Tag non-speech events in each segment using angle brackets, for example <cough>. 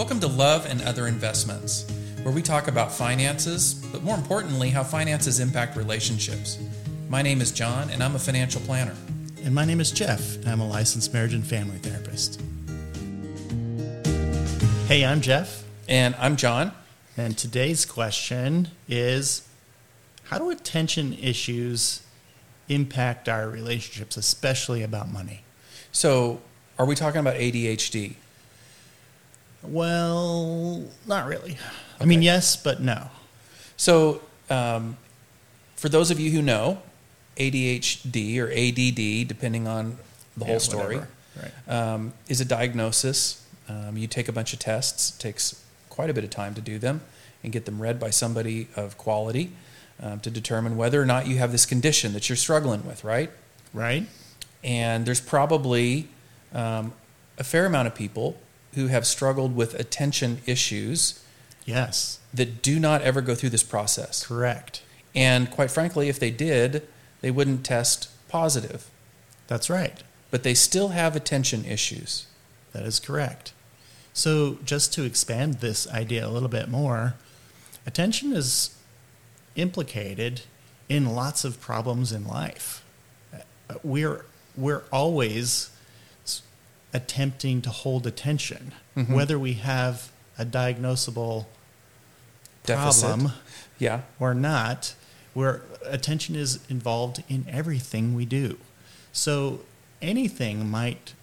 Welcome to Love and Other Investments, where we talk about finances, but more importantly, how finances impact relationships. My name is John, and I'm a financial planner. And my name is Jeff, and I'm a licensed marriage and family therapist. Hey, I'm Jeff, And I'm John. and today's question is How do attention issues impact our relationships, especially about money? So, are we talking about ADHD? Well, not really. I mean, yes, but no. So, um, for those of you who know, ADHD or ADD, depending on the Yeah, whole story, whatever. Right. um, is a diagnosis. Um, you take a bunch of tests, it takes quite a bit of time to do them, and get them read by somebody of quality um, to determine whether or not you have this condition that you're struggling with, right? Right? And there's probably um, a fair amount of people who have struggled with attention issues Yes, that do not ever go through this process. correct. And quite frankly, if they did, they wouldn't test positive. That's right. But they still have attention issues. That is correct. So, just to expand this idea a little bit more, attention is implicated in lots of problems in life. Uh, We're, we're always attempting to hold attention, Mhm. whether we have a diagnosable Deficit. problem Yeah. or not, where attention is involved in everything we do. So anything might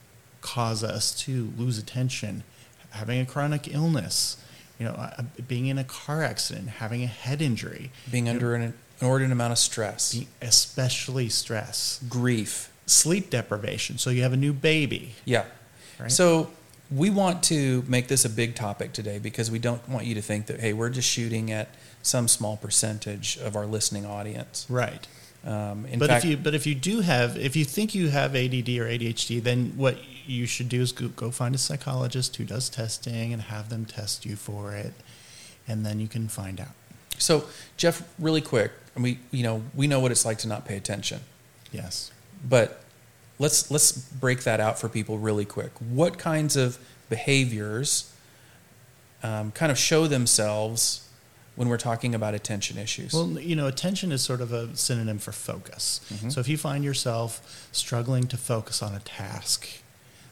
cause us to lose attention. Having a chronic illness, you know, uh, being in a car accident, having a head injury, Being under an inordinate amount of stress, especially stress, grief. sleep deprivation. So you have a new baby, Yeah. Right? So we want to make this a big topic today because we don't want you to think that, hey, we're just shooting at some small percentage of our listening audience. right. Um, in but fact, if you but if you do have if you think you have ADD or ADHD, then what you should do is go, go find a psychologist who does testing and have them test you for it, and then you can find out. so Jeff, really quick, we you know we know what it's like to not pay attention, Yes. but let's let's break that out for people really quick. What kinds of behaviors um, kind of show themselves when we're talking about attention issues? Well, you know, attention is sort of a synonym for focus. Mhm. So if you find yourself struggling to focus on a task,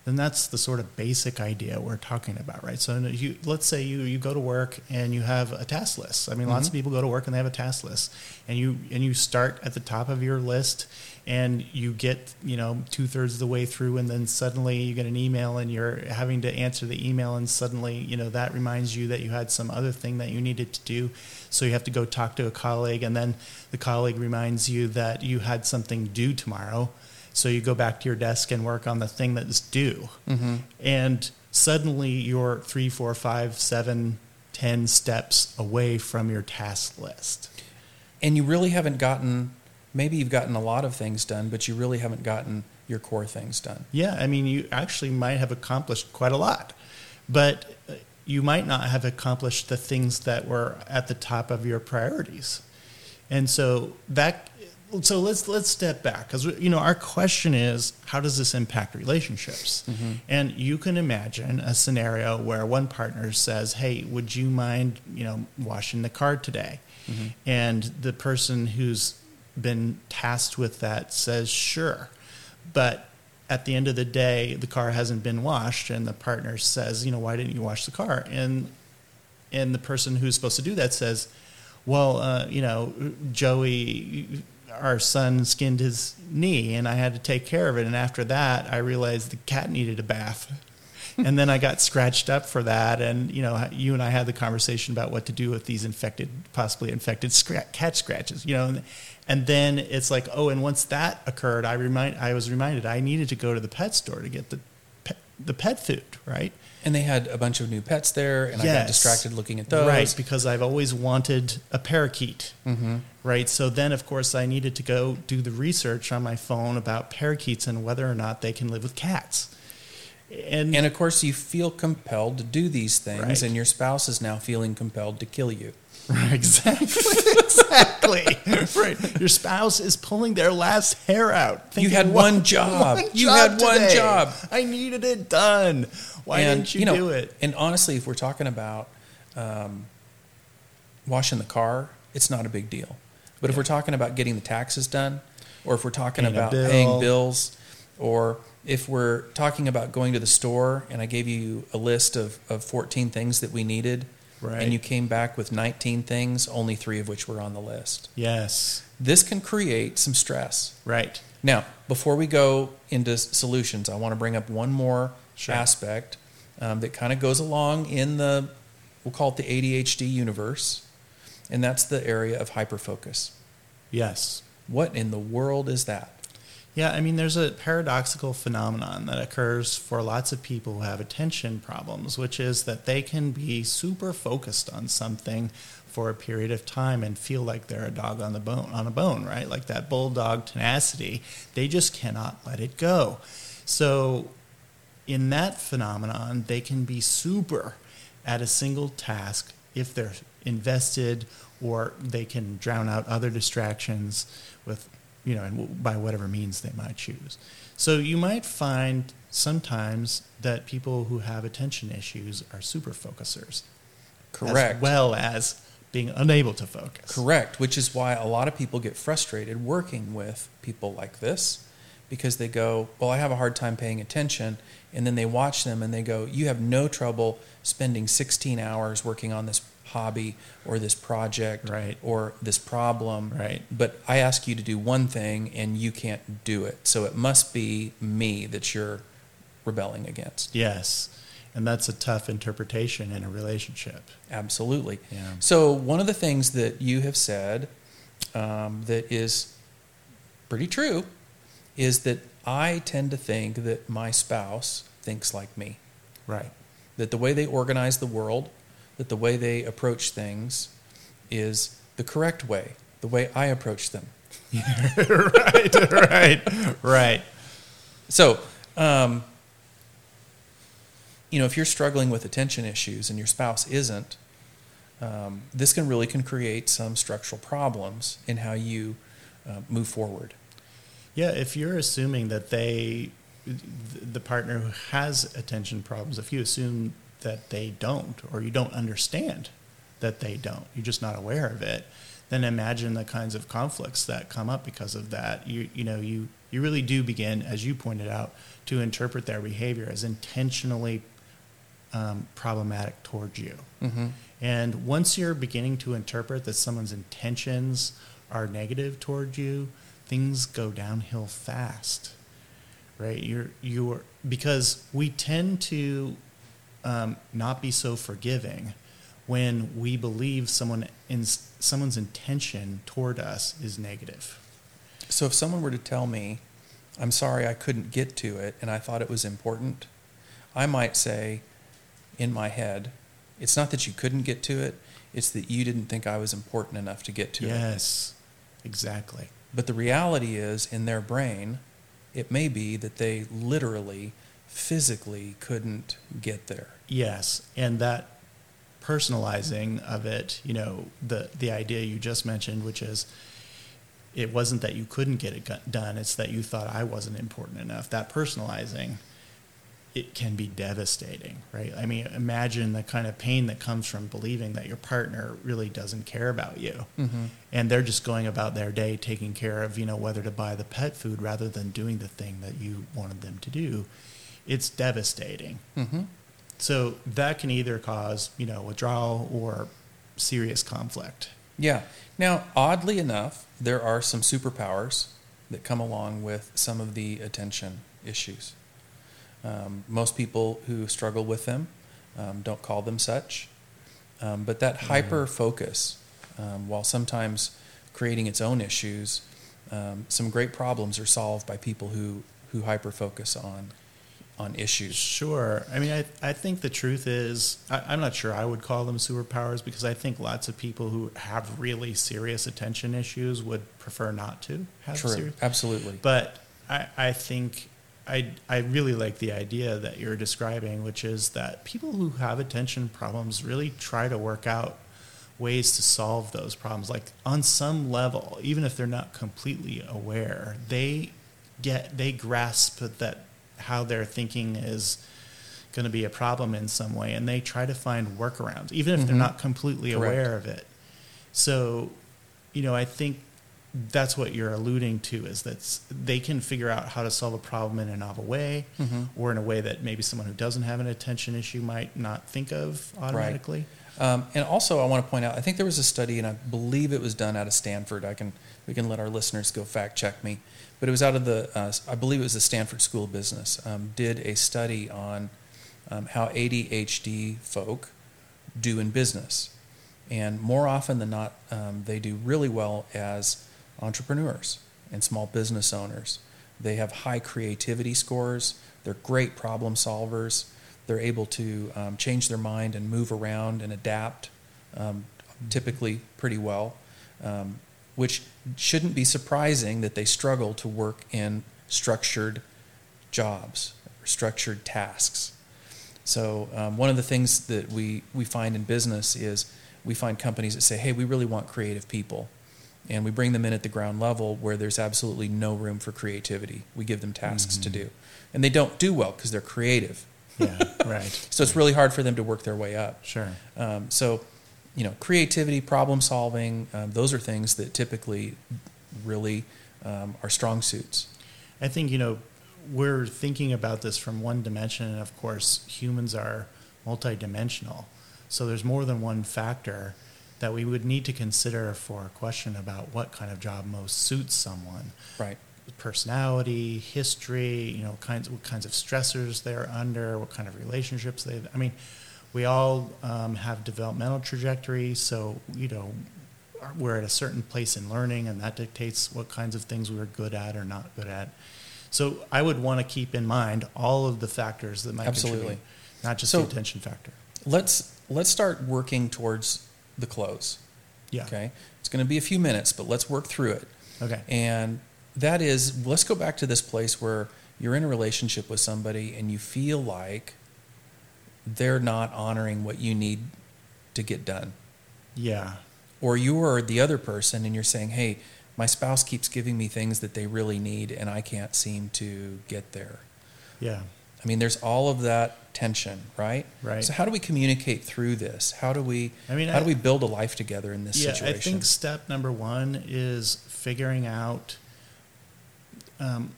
then that's the sort of basic idea we're talking about, right? So you, let's say you, you go to work and you have a task list. I mean, lots mm-hmm. of people go to work and they have a task list, and you and you start at the top of your list, and you get you know two thirds of the way through, and then suddenly you get an email and you're having to answer the email, and suddenly you know that reminds you that you had some other thing that you needed to do, so you have to go talk to a colleague, and then the colleague reminds you that you had something due tomorrow. So you go back to your desk and work on the thing that's due. Mhm. And suddenly you're three, four, five, seven, ten steps away from your task list. and you really haven't gotten maybe you've gotten a lot of things done but you really haven't gotten your core things done Yeah, I mean, you actually might have accomplished quite a lot, but uh, you might not have accomplished the things that were at the top of your priorities. And so that so let's let's step back because you know our question is how does this impact relationships? And you can imagine a scenario where one partner says hey would you mind you know washing the car today? And the person who's been tasked with that says sure. But at the end of the day the car hasn't been washed and the partner says you know why didn't you wash the car? And and the person who's supposed to do that says well uh, you know joey our son skinned his knee and i had to take care of it. And after that i realized the cat needed a bath. And then i got scratched up for that. And you know you and i had the conversation about what to do with these infected possibly infected cat scratches you know? And, and then it's like oh and once that occurred i remind i was reminded i needed to go to the pet store to get the pet, the pet food right and they had a bunch of new pets there and i got Yes. distracted looking at those Right, because I've always wanted a parakeet. Mhm. Right, so then of course I needed to go do the research on my phone about parakeets and whether or not they can live with cats. And, And of course, you feel compelled to do these things, Right. and your spouse is now feeling compelled to kill you. Exactly, <laughs> exactly, right. Your spouse is pulling their last hair out. thinking, had "What- <laughs> one job. You had one today. job." I needed it done. Why and, didn't you, know, do it? And honestly, if we're talking about um, washing the car, it's not a big deal. But if we're talking about getting the taxes done, or if we're talking Paying about bill. paying bills, or if we're talking about going to the store and I gave you a list of, of 14 things that we needed, Right. and you came back with 19 things, only three of which were on the list. Yes, This can create some stress. right. Now, before we go into solutions, I want to bring up one more Sure. aspect um, that kind of goes along in the, we'll call it the ADHD universe, and that's the area of hyperfocus. Yes. What in the world is that? Yeah, I mean, there's a paradoxical phenomenon that occurs for lots of people who have attention problems, which is that they can be super focused on something for a period of time and feel like they're a dog on the bone on a bone, right? Like that bulldog tenacity. They just cannot let it go. So in that phenomenon, they can be super at a single task if they're invested or they can drown out other distractions with, you know, and by whatever means they might choose. So you might find sometimes that people who have attention issues are super focusers. Correct. As well as being unable to focus. Correct, which is why a lot of people get frustrated working with people like this because they go, Well, I have a hard time paying attention. And then they watch them and they go, You have no trouble spending 16 hours working on this hobby or this project Right. or this problem. Right. But I ask you to do one thing and you can't do it. So it must be me that you're rebelling against. Yes. And that's a tough interpretation in a relationship. Absolutely. Yeah. So one of the things that you have said um, that is pretty true is that I tend to think that my spouse thinks like me. Right. That the way they organize the world, that the way they approach things is the correct way, the way I approach them. right, <laughs> right, right. So, um, you know, if you're struggling with attention issues and your spouse isn't, um, this can really can create some structural problems in how you uh, move forward. Yeah, if you're assuming that they, the partner who has attention problems, if you assume that they don't, or you don't understand that they don't, you're just not aware of it, then imagine the kinds of conflicts that come up because of that. You, you know, you, you really do begin, as you pointed out, to interpret their behavior as intentionally um, problematic towards you. Mm-hmm. And once you're beginning to interpret that someone's intentions are negative toward you, things go downhill fast. Right? You're you're because we tend to um, not be so forgiving when we believe someone in someone's intention toward us is negative. So, if someone were to tell me, I'm sorry I couldn't get to it and I thought it was important, I might say in my head, it's not that you couldn't get to it, it's that you didn't think I was important enough to get to it. yes, exactly. But the reality is, in their brain, it may be that they literally, physically couldn't get there. Yes, and that personalizing of it, you know, the the idea you just mentioned, which is it wasn't that you couldn't get it done; it's that you thought I wasn't important enough. That personalizing, it can be devastating, right? I mean, imagine the kind of pain that comes from believing that your partner really doesn't care about you, Mm-hmm. and they're just going about their day taking care of, you know, whether to buy the pet food rather than doing the thing that you wanted them to do. It's devastating. Mm-hmm. So that can either cause, you know, withdrawal or serious conflict. Yeah. Now, oddly enough, there are some superpowers that come along with some of the attention issues. Um, most people who struggle with them um, don't call them such. Um, but that hyper focus, um, while sometimes creating its own issues, um, some great problems are solved by people who, who hyper focus on, on issues. Sure. I mean, I, I think the truth is, I, I'm not sure I would call them superpowers because I think lots of people who have really serious attention issues would prefer not to have True. serious. Absolutely. But I, I think I, I really like the idea that you're describing, which is that people who have attention problems really try to work out ways to solve those problems. Like on some level, even if they're not completely aware, they get they grasp that how their thinking is going to be a problem in some way, and they try to find workarounds, even if mm-hmm. they're not completely Correct. aware of it. So, you know, I think that's what you're alluding to is that they can figure out how to solve a problem in a novel way mm-hmm. or in a way that maybe someone who doesn't have an attention issue might not think of automatically. Right. Um, and also, I want to point out, I think there was a study, and I believe it was done out of Stanford. I can we can let our listeners go fact check me, but it was out of the uh, I believe it was the Stanford School of Business. Um, did a study on um, how ADHD folk do in business, and more often than not, um, they do really well as entrepreneurs and small business owners. They have high creativity scores. They're great problem solvers. They're able to um, change their mind and move around and adapt, um, typically pretty well, um, which shouldn't be surprising that they struggle to work in structured jobs, or structured tasks. So, um, one of the things that we, we find in business is we find companies that say, hey, we really want creative people and we bring them in at the ground level where there's absolutely no room for creativity. We give them tasks mm-hmm. to do, and they don't do well because they're creative. Yeah, right. <laughs> so it's really hard for them to work their way up. Sure. Um, so, you know, creativity, problem solving, um, those are things that typically really um, are strong suits. I think you know we're thinking about this from one dimension, and of course, humans are multidimensional. So there's more than one factor that we would need to consider for a question about what kind of job most suits someone. Right. Personality, history, you know, kinds what kinds of stressors they're under, what kind of relationships they've. I mean, we all um, have developmental trajectories, so you know, we're at a certain place in learning, and that dictates what kinds of things we're good at or not good at. So I would want to keep in mind all of the factors that might Absolutely. not just so the attention factor. Let's let's start working towards the close. Yeah. Okay. It's going to be a few minutes, but let's work through it. Okay. And that is, let's go back to this place where you're in a relationship with somebody and you feel like they're not honoring what you need to get done. Yeah. Or you are the other person and you're saying, hey, my spouse keeps giving me things that they really need and I can't seem to get there. Yeah. I mean, there's all of that tension, right? Right. So how do we communicate through this? How do we? I mean, how I, do we build a life together in this yeah, situation? I think step number one is figuring out um,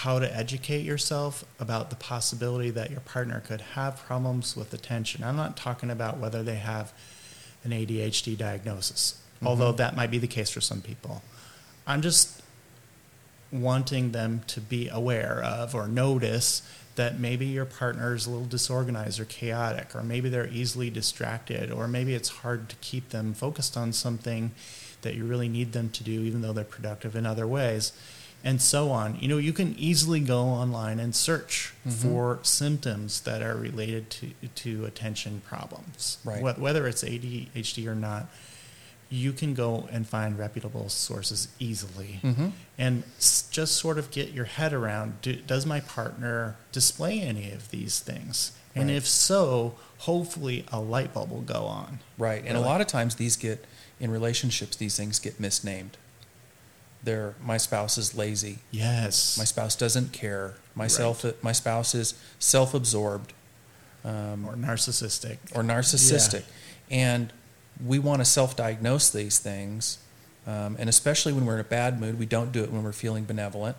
how to educate yourself about the possibility that your partner could have problems with attention. I'm not talking about whether they have an ADHD diagnosis, mm-hmm. although that might be the case for some people. I'm just wanting them to be aware of or notice that maybe your partner is a little disorganized or chaotic, or maybe they're easily distracted, or maybe it's hard to keep them focused on something that you really need them to do, even though they're productive in other ways, and so on. You know, you can easily go online and search mm-hmm. for symptoms that are related to, to attention problems, right. whether it's ADHD or not you can go and find reputable sources easily mm-hmm. and just sort of get your head around do, does my partner display any of these things right. and if so hopefully a light bulb will go on right and a lot of times these get in relationships these things get misnamed they're my spouse is lazy yes my spouse doesn't care my self my spouse is self-absorbed um, or narcissistic or narcissistic yeah. and we want to self-diagnose these things, um, and especially when we're in a bad mood, we don't do it when we're feeling benevolent.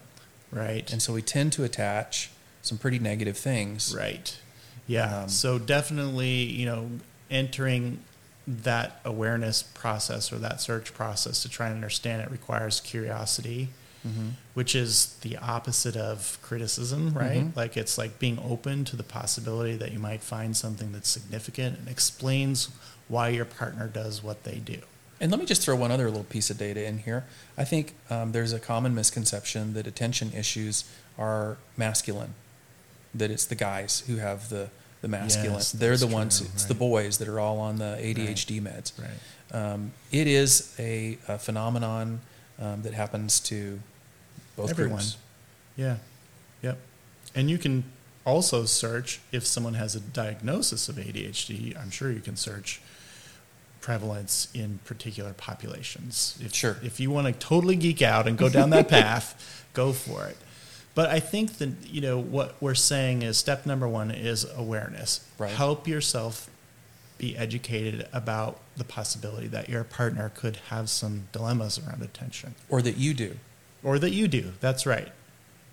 Right. And so we tend to attach some pretty negative things. Right. Yeah. Um, so definitely, you know, entering that awareness process or that search process to try and understand it requires curiosity, mm-hmm. which is the opposite of criticism, right? Mm-hmm. Like it's like being open to the possibility that you might find something that's significant and explains why your partner does what they do. And let me just throw one other little piece of data in here. I think um, there's a common misconception that attention issues are masculine, that it's the guys who have the, the masculine. Yes, They're the true, ones, it's right. the boys that are all on the ADHD right. meds. Right. Um, it is a, a phenomenon um, that happens to both Everyone. groups. Yeah. Yep. And you can also search if someone has a diagnosis of ADHD. I'm sure you can search prevalence in particular populations. If, Sure. If you want to totally geek out and go down that <laughs> path, go for it. But I think that you know what we're saying is step number one is awareness. Right. Help yourself be educated about the possibility that your partner could have some dilemmas around attention Or that you do. or that you do. That's right.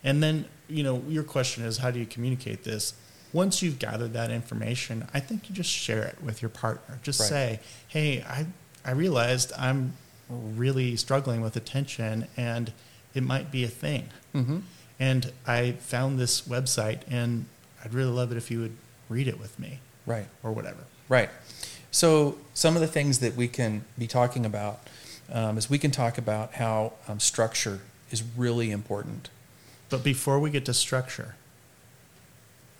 And then, you know, your question is how do you communicate this? Once you've gathered that information, I think you just share it with your partner. Just Right. say, "Hey, I I realized I'm really struggling with attention and it might be a thing. Mm-hmm. And I found this website and I'd really love it if you would read it with me Right. or whatever." Right. So some of the things that we can be talking about um, is we can talk about how um, structure is really important. But before we get to structure,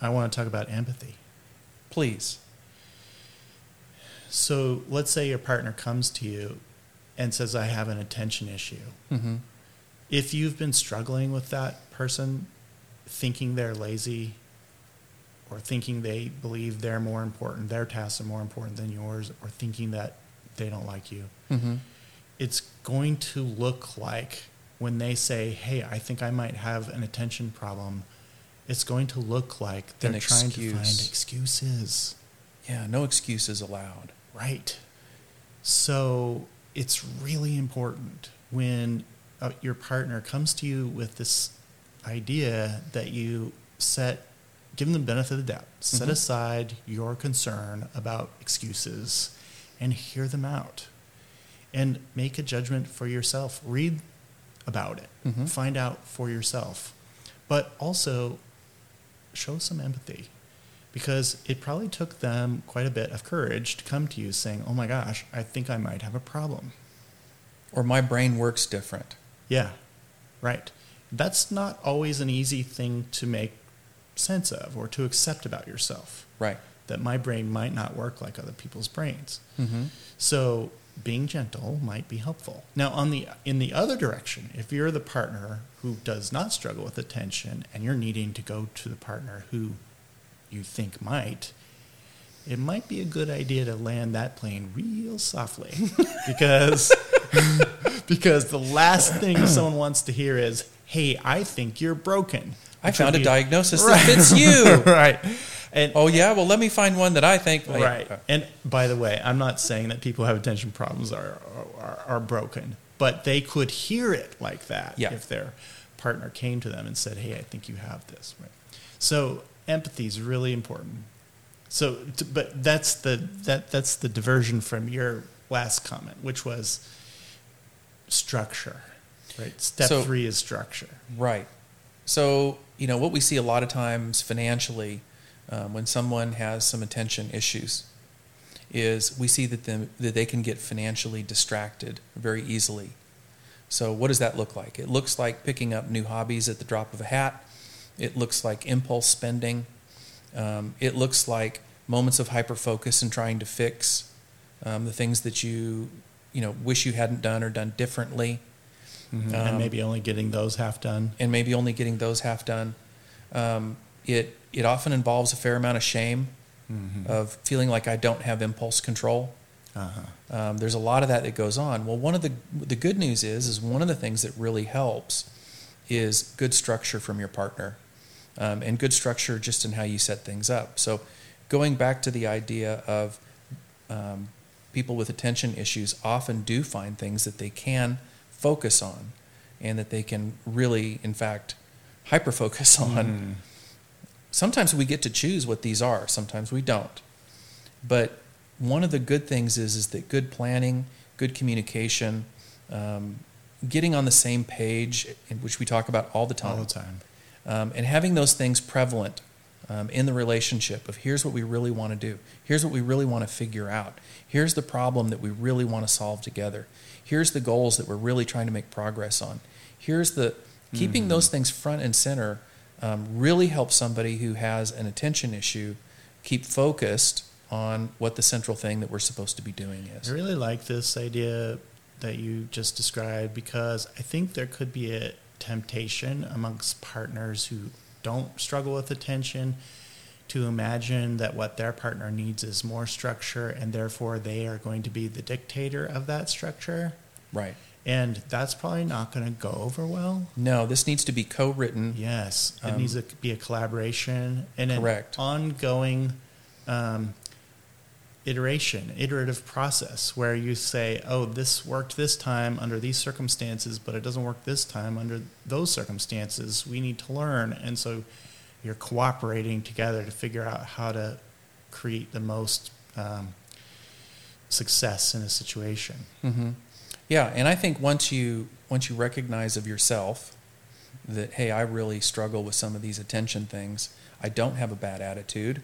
I want to talk about empathy. Please. So let's say your partner comes to you and says, I have an attention issue. Mm-hmm. If you've been struggling with that person, thinking they're lazy or thinking they believe they're more important, their tasks are more important than yours, or thinking that they don't like you, Mm-hmm. it's going to look like when they say, Hey, I think I might have an attention problem, it's going to look like they're trying to find excuses. Yeah, no excuses allowed. Right. So it's really important when uh, your partner comes to you with this idea that you set, give them the benefit of the doubt, set Mhm. aside your concern about excuses and hear them out and make a judgment for yourself. Read about it, Mhm. find out for yourself, but also show some empathy because it probably took them quite a bit of courage to come to you saying, "Oh my gosh, I think I might have a problem." Or my brain works different. Yeah, right. That's not always an easy thing to make sense of or to accept about yourself. Right. That my brain might not work like other people's brains. Mm-hmm. So being gentle might be helpful. Now, on the in the other direction, if you're the partner who does not struggle with attention and you're needing to go to the partner who you think might, it might be a good idea to land that plane real softly <laughs> because <laughs> because the last thing someone wants to hear is, "Hey, I think you're broken." I found a be- diagnosis Right. that fits you. <laughs> right. And oh yeah, well let me find one that I think Right. Uh, and by the way, I'm not saying that people who have attention problems are, are, are broken, but they could hear it like that Yeah. if their partner came to them and said, Hey, I think you have this. Right. So empathy is really important. So, t- but that's the, that, that's the diversion from your last comment, which was structure, right? Step So- three is structure. Right. So, you know, what we see a lot of times financially um, when someone has some attention issues is we see that, them, that they can get financially distracted very easily. So, what does that look like? It looks like picking up new hobbies at the drop of a hat, it looks like impulse spending, um, it looks like moments of hyper focus and trying to fix um, the things that you, you know, wish you hadn't done or done differently and Um, maybe only getting those half done. and maybe only getting those half done. Um, it it often involves a fair amount of shame Mm-hmm. of feeling like I don't have impulse control. Uh-huh. Um, there's a lot of that that goes on. Well, one of the the good news is is one of the things that really helps is good structure from your partner, um, and good structure just in how you set things up. So, going back to the idea of um, people with attention issues often do find things that they can focus on, and that they can really, in fact, hyper focus <laughs> on. Mm. Sometimes we get to choose what these are. Sometimes we don't. But one of the good things is is that good planning, good communication, um, getting on the same page, which we talk about all the time, All the time. um, and having those things prevalent um, in the relationship of here's what we really want to do, here's what we really want to figure out, here's the problem that we really want to solve together, here's the goals that we're really trying to make progress on, here's the keeping those things front and center um, really helps somebody who has an attention issue keep focused on what the central thing that we're supposed to be doing is. I really like this idea that you just described because I think there could be a temptation amongst partners who don't struggle with attention to imagine that what their partner needs is more structure and therefore they are going to be the dictator of that structure. Right. And that's probably not going to go over well. No, this needs to be co-written. Yes, it Um, needs to be a collaboration and an ongoing um, iteration, iterative process where you say, "Oh, this worked this time under these circumstances, but it doesn't work this time under those circumstances. We need to learn." And so you're cooperating together to figure out how to create the most um, success in a situation. hmm Yeah, and I think once you once you recognize of yourself that hey, I really struggle with some of these attention things. I don't have a bad attitude.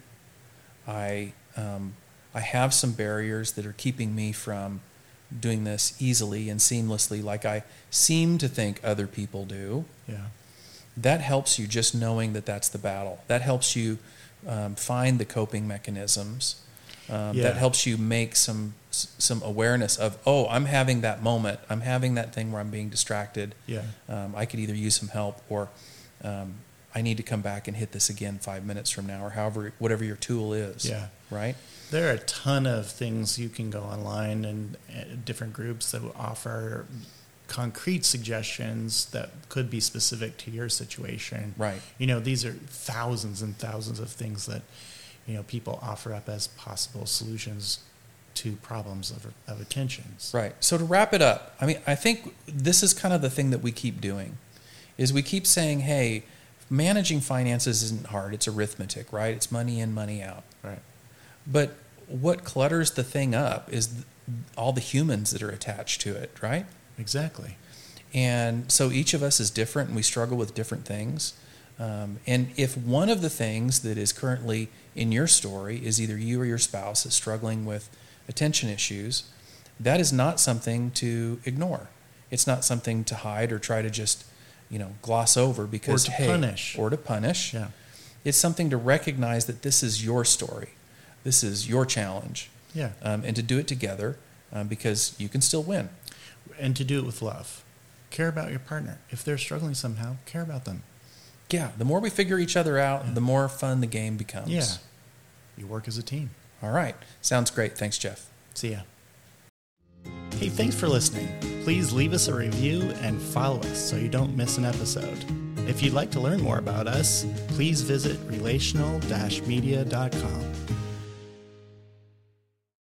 I um, I have some barriers that are keeping me from doing this easily and seamlessly, like I seem to think other people do. Yeah. That helps you just knowing that that's the battle. That helps you um, find the coping mechanisms. Um, Yeah. That helps you make some some awareness of oh, I'm having that moment. I'm having that thing where I'm being distracted. Yeah. Um, I could either use some help or um, I need to come back and hit this again five minutes from now, or however whatever your tool is. Yeah. Right. There are a ton of things you can go online and uh, different groups that offer concrete suggestions that could be specific to your situation. Right. You know, these are thousands and thousands of things that, you know, people offer up as possible solutions to problems of, of attentions. Right. So to wrap it up, I mean, I think this is kind of the thing that we keep doing, is we keep saying, hey, managing finances isn't hard. It's arithmetic, right? It's money in, money out. Right. But what clutters the thing up is all the humans that are attached to it, right? Exactly. And so each of us is different and we struggle with different things. Um, and if one of the things that is currently in your story is either you or your spouse is struggling with attention issues, that is not something to ignore. It's not something to hide or try to just, you know, gloss over because or to hey, punish. or to punish. Yeah. It's something to recognize that this is your story, this is your challenge, Yeah. um, and to do it together um, because you can still win. And to do it with love. Care about your partner. If they're struggling somehow, care about them. Yeah, the more we figure each other out, Yeah. the more fun the game becomes. Yeah. You work as a team. All right. Sounds great. Thanks, Jeff. See ya. Hey, thanks for listening. Please leave us a review and follow us so you don't miss an episode. If you'd like to learn more about us, please visit relational-media.com.